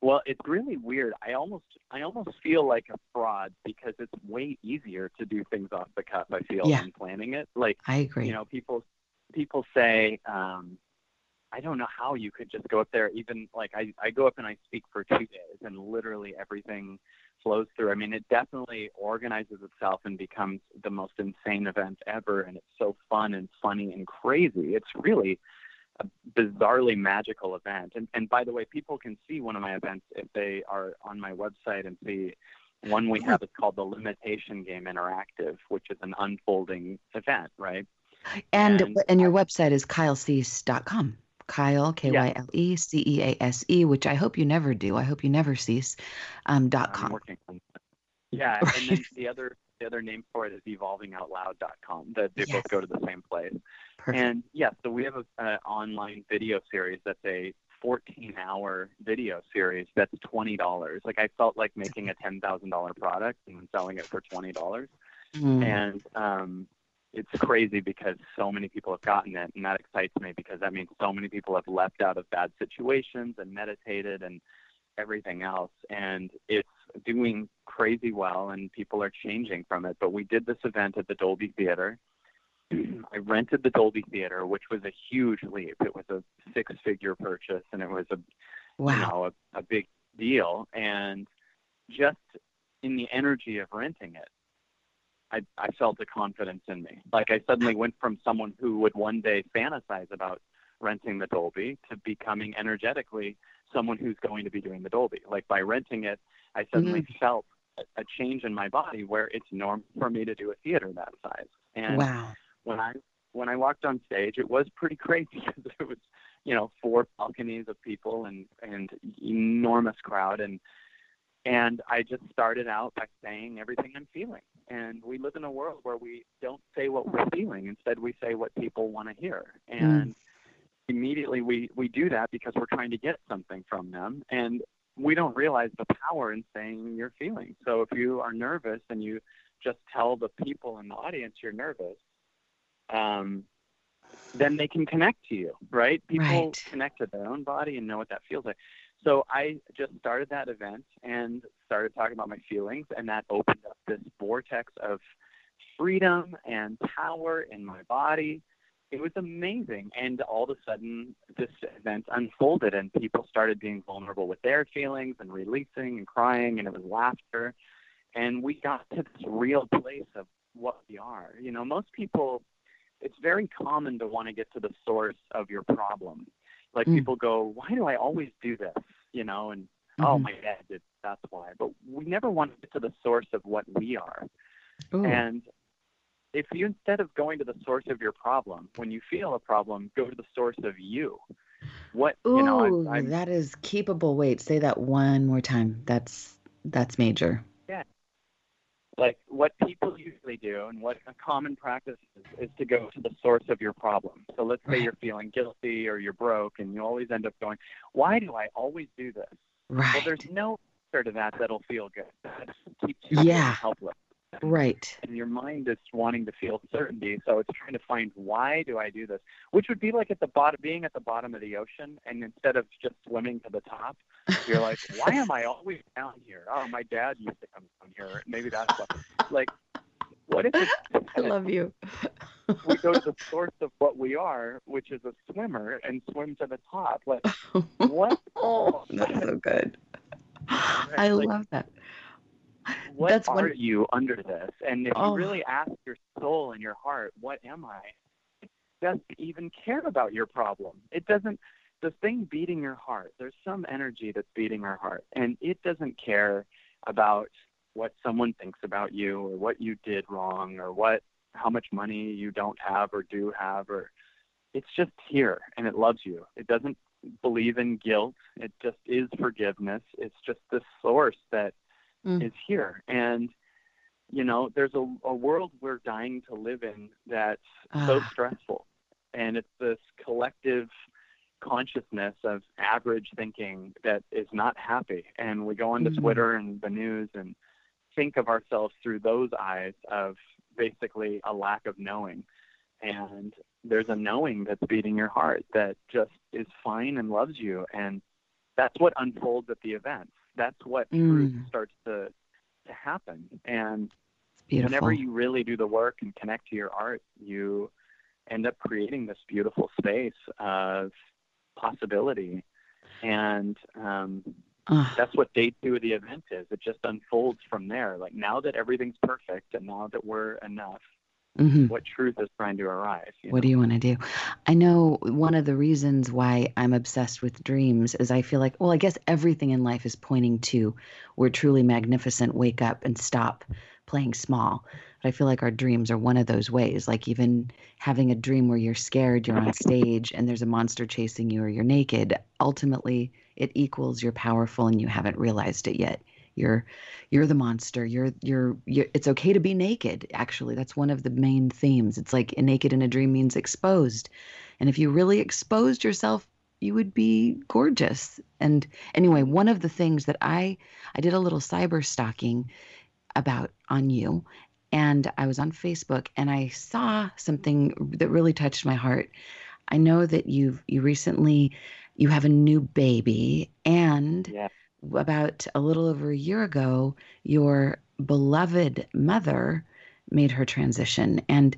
Well, it's really weird. I almost I almost feel like a fraud because it's way easier to do things off the cuff. I feel Yeah. than planning it. Like I agree. you know, people people say, um, I don't know how you could just go up there. Even like I I go up and I speak for two days, and literally everything flows through. I mean, it definitely organizes itself and becomes the most insane event ever, and it's so fun and funny and crazy. It's really a bizarrely magical event. And, and by the way, people can see one of my events if they are on my website and see one we have is called the Limitation Game Interactive, which is an unfolding event, right? And And and your website is kylecease.com. Kyle K Y L E C E A S E, which I hope you never do. I hope you never cease. Um, dot com. Yeah, and then the other the other name for it is evolvingoutloud.com. The, they Yes. both go to the same place. Perfect. And yeah, so we have a an online video series that's a 14 hour video series that's $20. Like I felt like making a $10,000 product and selling it for $20. Mm. And um, it's crazy because so many people have gotten it, and that excites me because that means so many people have left out of bad situations and meditated and everything else. And it's doing crazy well, and people are changing from it. But we did this event at the Dolby Theater. I rented the Dolby Theater, which was a huge leap. It was a six-figure purchase, and it was a you Wow. know a, a big deal. And just in the energy of renting it, I, I felt a confidence in me. Like I suddenly went from someone who would one day fantasize about renting the Dolby to becoming energetically someone who's going to be doing the Dolby. Like by renting it, I suddenly mm-hmm. felt a, a change in my body where it's normal for me to do a theater that size. And Wow. when I when I walked on stage, it was pretty crazy because it was, you know, four balconies of people and and enormous crowd and and I just started out by saying everything I'm feeling. And we live in a world where we don't say what we're feeling. Instead, we say what people want to hear. And immediately we, we do that because we're trying to get something from them. And we don't realize the power in saying your feelings. So if you are nervous and you just tell the people in the audience you're nervous, um, then they can connect to you, right? People Right. connect to their own body and know what that feels like. So I just started that event and started talking about my feelings, and that opened up this vortex of freedom and power in my body. It was amazing. And all of a sudden, this event unfolded, and people started being vulnerable with their feelings and releasing and crying, and it was laughter. And we got to this real place of what we are. You know, most people, it's very common to want to get to the source of your problem. Like Mm. people go, why do I always do this? You know, and oh, Mhm. my dad did. That's why. But we never want to get to the source of what we are. Ooh. And if you instead of going to the source of your problem, when you feel a problem, go to the source of you. What you know, Ooh, I, I'm that is keepable. Wait, say that one more time. That's that's major. Like what people usually do and what a common practice is, is to go to the source of your problem. So let's say Right. you're feeling guilty or you're broke and you always end up going, why do I always do this? Well, there's no answer to that that'll feel good. That keeps you Yeah. helpless. Right. And your mind is wanting to feel certainty, so it's trying to find why do I do this, which would be like at the bottom, being at the bottom of the ocean, and instead of just swimming to the top, you're like, why am I always down here? Oh, my dad used to come down here. Maybe that's what. Like, what if it's I love you. we go to the source of what we are, which is a swimmer, and swim to the top? Like, what? Oh, that's so good. I like- love. What That's are one- you under this? And if Oh. you really ask your soul and your heart, what am I? It doesn't even care about your problem. It doesn't. The thing beating your heart, there's some energy that's beating our heart, and it doesn't care about what someone thinks about you or what you did wrong or what how much money you don't have or do have or it's just here and it loves you. It doesn't believe in guilt. It just is forgiveness. It's just the source that Mm. is here. And, you know, there's a, a world we're dying to live in that's so Ah. stressful. And it's this collective consciousness of average thinking that is not happy. And we go onto Mhm. Twitter and the news and think of ourselves through those eyes of basically a lack of knowing. And there's a knowing that's beating your heart that just is fine and loves you. And that's what unfolds at the events. That's what mm. truth starts to to happen. And whenever you really do the work and connect to your art, you end up creating this beautiful space of possibility. And um, uh. that's what day two of the event is. It just unfolds from there. Like now that everything's perfect and now that we're enough, mm-hmm. what truth is trying to arise. what know? do you want to do? I know one of the reasons why I'm obsessed with dreams is I feel like, well, I guess everything in life is pointing to we're truly magnificent, wake up and stop playing small. But I feel like our dreams are one of those ways. Like even having a dream where you're scared, you're on stage, and there's a monster chasing you, or you're naked. Ultimately, it equals you're powerful, and you haven't realized it yet. You're you're the monster. You're, you're you're. It's okay to be naked. Actually, that's one of the main themes. It's like naked in a dream means exposed, and if you really exposed yourself you would be gorgeous. And anyway, one of the things that I I did a little cyber stalking about on you and I was on Facebook and I saw something that really touched my heart. I know that you've you recently you have a new baby and yeah. About a little over a year ago your beloved mother made her transition. And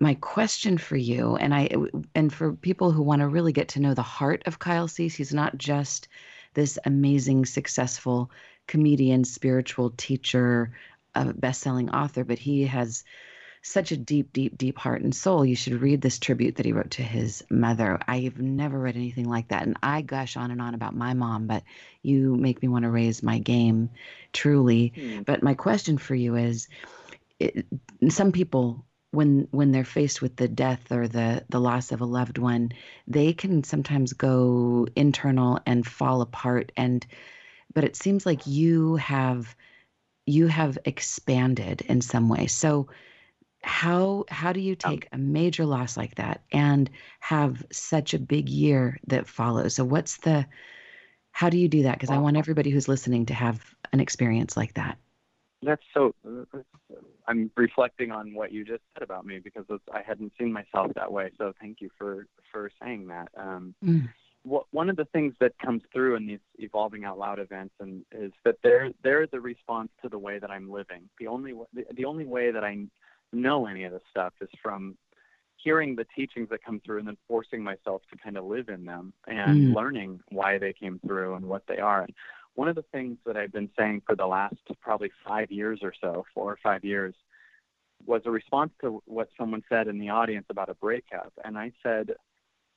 my question for you and I and for people who want to really get to know the heart of Kyle Cease, he's not just this amazing successful comedian, spiritual teacher, a best-selling author, but he has such a deep, deep, deep heart and soul. You should read this tribute that he wrote to his mother. I've never read anything like that. And I gush on and on about my mom, but you make me want to raise my game truly. Mm. But my question for you is it, some people when when they're faced with the death or the the loss of a loved one, they can sometimes go internal and fall apart and but it seems like you have you have expanded in some way. So how how do you take a major loss like that and have such a big year that follows? So what's the how do you do that? Because I want everybody who's listening to have an experience like that. That's so. I'm reflecting on what you just said about me because I hadn't seen myself that way. So thank you for for saying that. Um, mm one of the things that comes through in these evolving out loud events and is that they're they're the response to the way that I'm living. The only the, the only way that I know any of this stuff is from hearing the teachings that come through and then forcing myself to kind of live in them and mm. learning why they came through and what they are. And one of the things that I've been saying for the last probably five years or so, four or five years, was a response to what someone said in the audience about a breakup. And I said,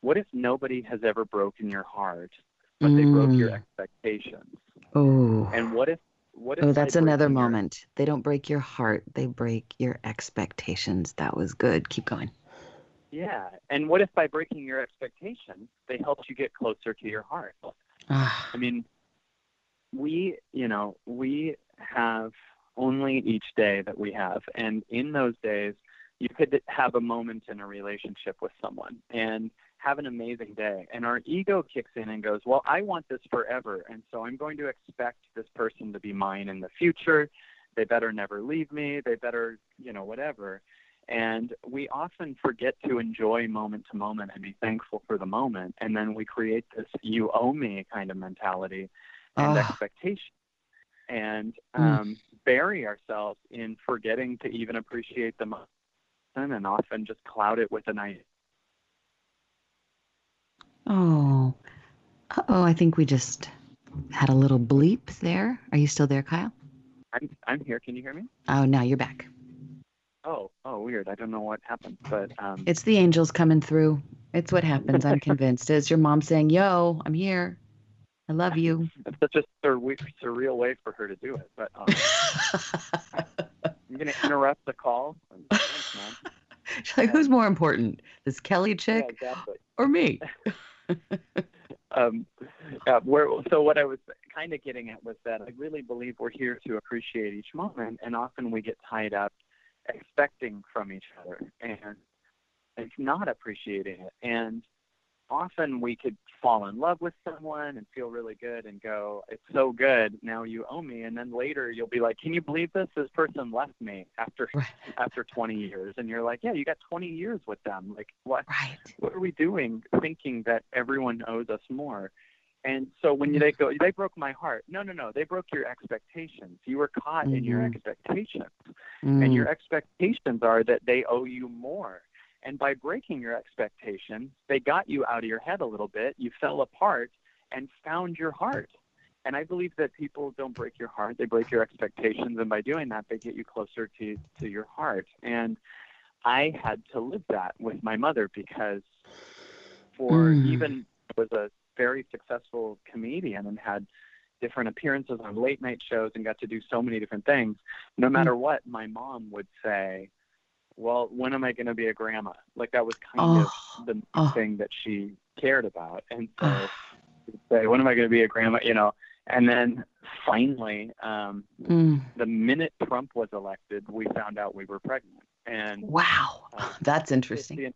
what if nobody has ever broken your heart, but mm. they broke your mm. expectations? Oh. And what if what Oh, that's another your... moment. They don't break your heart, they break your expectations. That was good. Keep going. Yeah. And what if by breaking your expectations, they helped you get closer to your heart? Ah. I mean, we, you know, we have only each day that we have. And in those days, you could have a moment in a relationship with someone. And have an amazing day. And our ego kicks in and goes, Well, I want this forever. And so I'm going to expect this person to be mine in the future. They better never leave me. They better, you know, whatever. And we often forget to enjoy moment to moment and be thankful for the moment. And then we create this you owe me kind of mentality and uh. expectation and hmm. um, mm. bury ourselves in forgetting to even appreciate the moment and often just cloud it with an idea Oh, oh, I think we just had a little bleep there. Are you still there, Kyle? I'm I'm here. Can you hear me? Oh, now you're back. Oh, oh, weird. I don't know what happened, but um... it's the angels coming through. It's what happens. I'm convinced. It's your mom saying, "Yo, I'm here. I love you." It's such a sur- surreal way for her to do it, but um, I'm going to interrupt the call. Thanks, mom. She's like, "Who's more important, this Kelly chick yeah, exactly. or me?" um, uh, where, so what I was kind of getting at was that I really believe we're here to appreciate each moment, and often we get tied up expecting from each other and, and not appreciating it. And often we could fall in love with someone and feel really good and go, it's so good. Now you owe me. And then later you'll be like, can you believe this? This person left me after, right. after 20 years. And you're like, yeah, you got 20 years with them. Like what, right. what are we doing thinking that everyone owes us more? And so when they go, they broke my heart. No, no, no. They broke your expectations. You were caught mm-hmm. in your Mm-hmm. expectations. Mm. And your expectations are that they owe you more. And by breaking your expectations, they got you out of your head a little bit. You fell apart and found your heart. And I believe that people don't break your heart, they break your expectations. And by doing that, they get you closer to, to your heart. And I had to live that with my mother because for Mm. even was a very successful comedian and had different appearances on late night shows and got to do so many different things. No matter what, my mom would say, "Well, when am I going to be a grandma?" Like that was kind Oh, of the oh. thing that she cared about, and so would say, "When am I going to be a grandma?" You know. And then finally, um, Mm. the minute Trump was elected, we found out we were pregnant. And Wow, uh, that's interesting.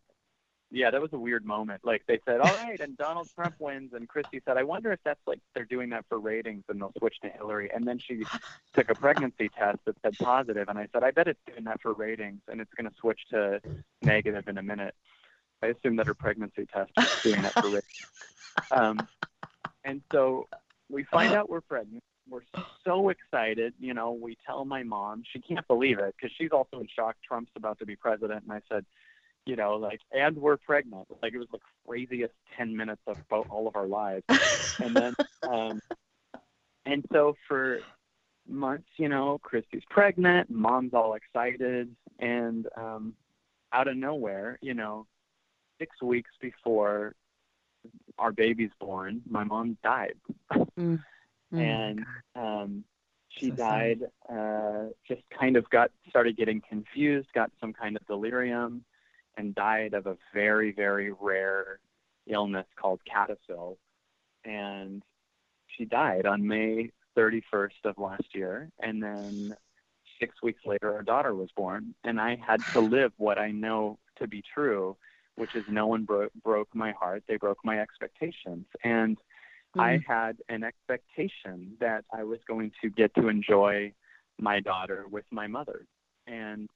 Yeah, that was a weird moment. Like they said, all right, and Donald Trump wins, and Christy said, I wonder if that's like they're doing that for ratings and they'll switch to Hillary. And then she took a pregnancy test that said positive, and I said, I bet it's doing that for ratings, and it's going to switch to negative in a minute. I assume that her pregnancy test is doing that for ratings. Um, and so we find out we're pregnant. We're so excited. You know, we tell my mom. She can't believe it because she's also in shock. Trump's about to be president. And I said, you know, like, and we're pregnant. Like, it was the craziest 10 minutes of both, all of our lives. and then, um, and so for months, you know, Christy's pregnant, mom's all excited. And um, out of nowhere, you know, six weeks before our baby's born, my mom died. Mm. Mm. And um, she So died, uh, just kind of got started getting confused, got some kind of delirium, and died of a very, very rare illness called CADASIL. And she died on May 31st of last year. And then six weeks later, our daughter was born. And I had to live what I know to be true, which is no one bro- broke my heart. They broke my expectations. And I Mm. had an expectation that I was going to get to enjoy my daughter with my mother. And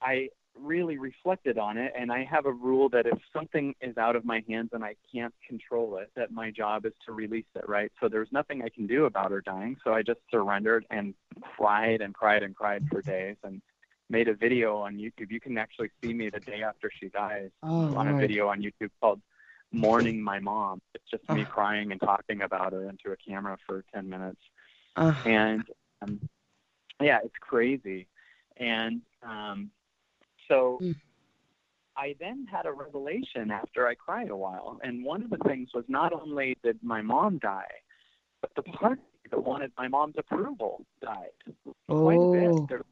I really reflected on it and I have a rule that if something is out of my hands and I can't control it, that my job is to release it, right? So there's nothing I can do about her dying. So I just surrendered and cried and cried and cried for days and made a video on YouTube. You can actually see me the day after she dies Oh, on a Lord. video on YouTube called Mourning My Mom. It's just me Oh. crying and talking about her into a camera for 10 minutes. And um, yeah, it's crazy. And um, so Mm. I then had a revelation after I cried a while. And one of the things was not only did my mom die, but the part that wanted my mom's approval died quite a Oh. bit. There,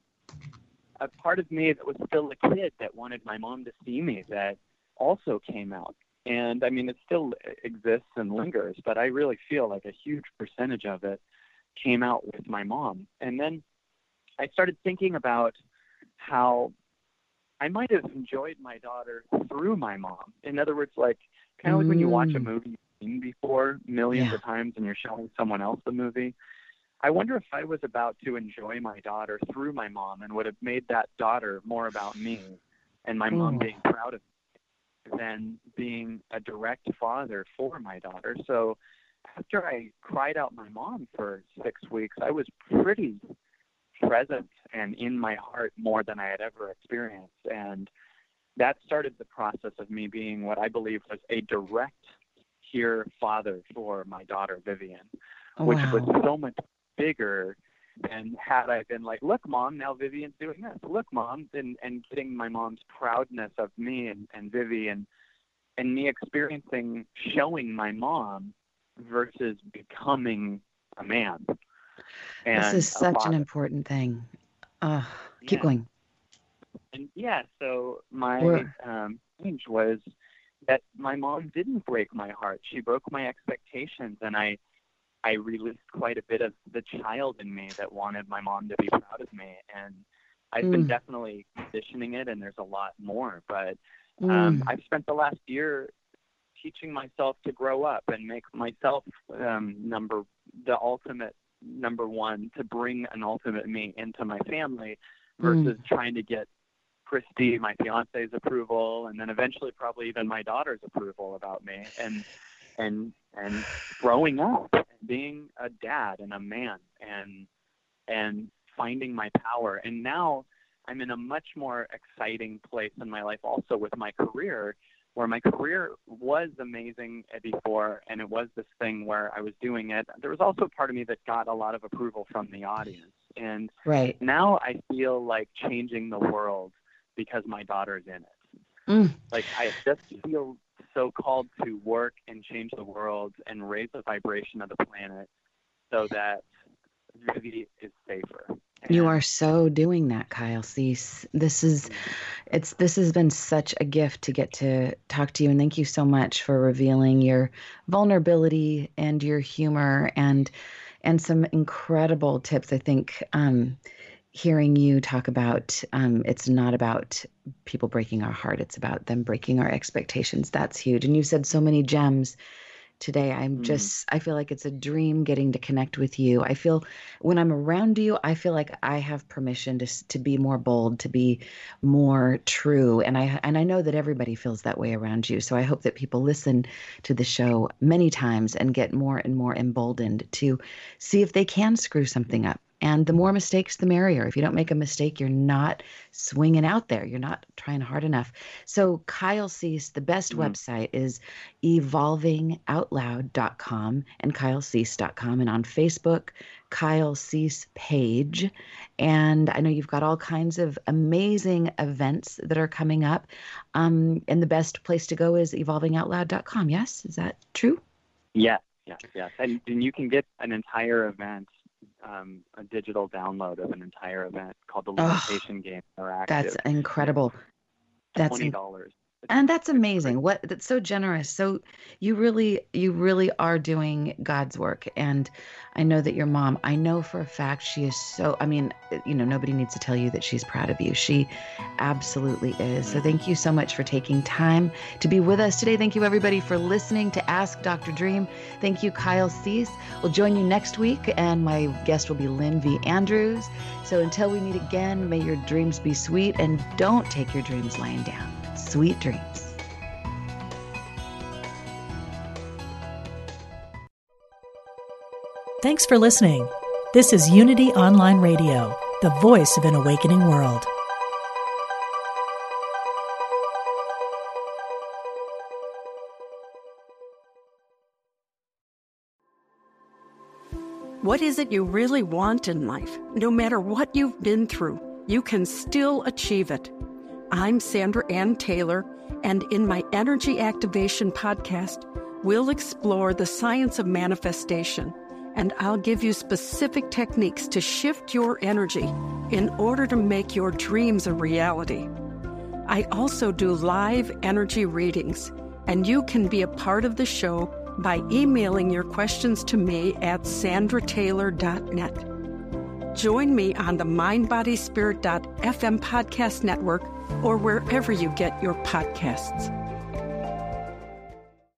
a part of me that was still a kid that wanted my mom to see me that also came out. And I mean, it still exists and lingers, but I really feel like a huge percentage of it came out with my mom. And then I started thinking about how I might have enjoyed my daughter through my mom. In other words, like kind of like when you watch a Mm. movie you've seen before millions Yeah. of times and you're showing someone else the movie. I wonder if I was about to enjoy my daughter through my mom and would have made that daughter more about me and my mom being proud of me than being a direct father for my daughter. So after I cried out my mom for six weeks, I was pretty present and in my heart more than I had ever experienced. And that started the process of me being what I believe was a direct here father for my daughter Vivian, which was so much bigger than had I been like, look, mom, now Vivian's doing this. Look, mom, and and getting my mom's proudness of me and, and Vivi and and me experiencing showing my mom versus becoming a man. And This is such an important thing. Uh, keep Yeah. going. And yeah, so my um, change was that my mom didn't break my heart. She broke my expectations, and I I released quite a bit of the child in me that wanted my mom to be proud of me. And I've been Mm. definitely conditioning it, and there's a lot more. But um, Mm. I've spent the last year teaching myself to grow up and make myself um, number the ultimate number one to bring an ultimate me into my family mm. versus trying to get Christy, my fiance's approval, and then eventually probably even my daughter's approval about me. And and and growing up and being a dad and a man and and finding my power. And now I'm in a much more exciting place in my life also with my career where my career was amazing before and it was this thing where I was doing it. There was also part of me that got a lot of approval from the audience. And right. now I feel like changing the world because my daughter's in it. Mm. Like I just feel so called to work and change the world and raise the vibration of the planet so that Vivi is safer. You are so doing that, Kyle Cease. This is it's this has been such a gift to get to talk to you and thank you so much for revealing your vulnerability and your humor and and some incredible tips. I think um, hearing you talk about um, it's not about people breaking our heart, it's about them breaking our expectations. That's huge. And you said so many gems today. I'm mm. just, I feel like it's a dream getting to connect with you. I feel when I'm around you, I feel like I have permission to, to be more bold, to be more true. And I, and I know that everybody feels that way around you. So I hope that people listen to the show many times and get more and more emboldened to see if they can screw something up and the more mistakes, the merrier. If you don't make a mistake, you're not swinging out there. You're not trying hard enough. So, Kyle Cease, the best mm-hmm. website is evolvingoutloud.com and kylecease.com. And on Facebook, Kyle Cease page. And I know you've got all kinds of amazing events that are coming up. Um, and the best place to go is evolvingoutloud.com. Yes? Is that true? Yes, yes, yes. And, and you can get an entire event um, a digital download of an entire event called the Limitation Game Interactive. That's incredible. That's twenty dollars and that's amazing. What that's so generous. So you really you really are doing god's work. And i know that your mom i know for a fact she is so i mean eh, you know nobody needs to tell you that she's proud of you. She absolutely is. So thank you so much for taking time to be with us today. Thank you everybody for listening to ask dr dream. Thank you kyle cease. We'll join you next week and my guest will be lynn v. Andrews. So until we meet again may your dreams be sweet and don't take your dreams lying down Sweet dreams. Thanks for listening. This is Unity Online Radio, the voice of an awakening world. What is it you really want in life? No matter what you've been through, you can still achieve it. I'm Sandra Anne Taylor, and in my Energy Activation podcast, we'll explore the science of manifestation, and I'll give you specific techniques to shift your energy in order to make your dreams a reality. I also do live energy readings, and you can be a part of the show by emailing your questions to me at sandrataylor.net. Join me on the MindBodySpirit.fm podcast network or wherever you get your podcasts.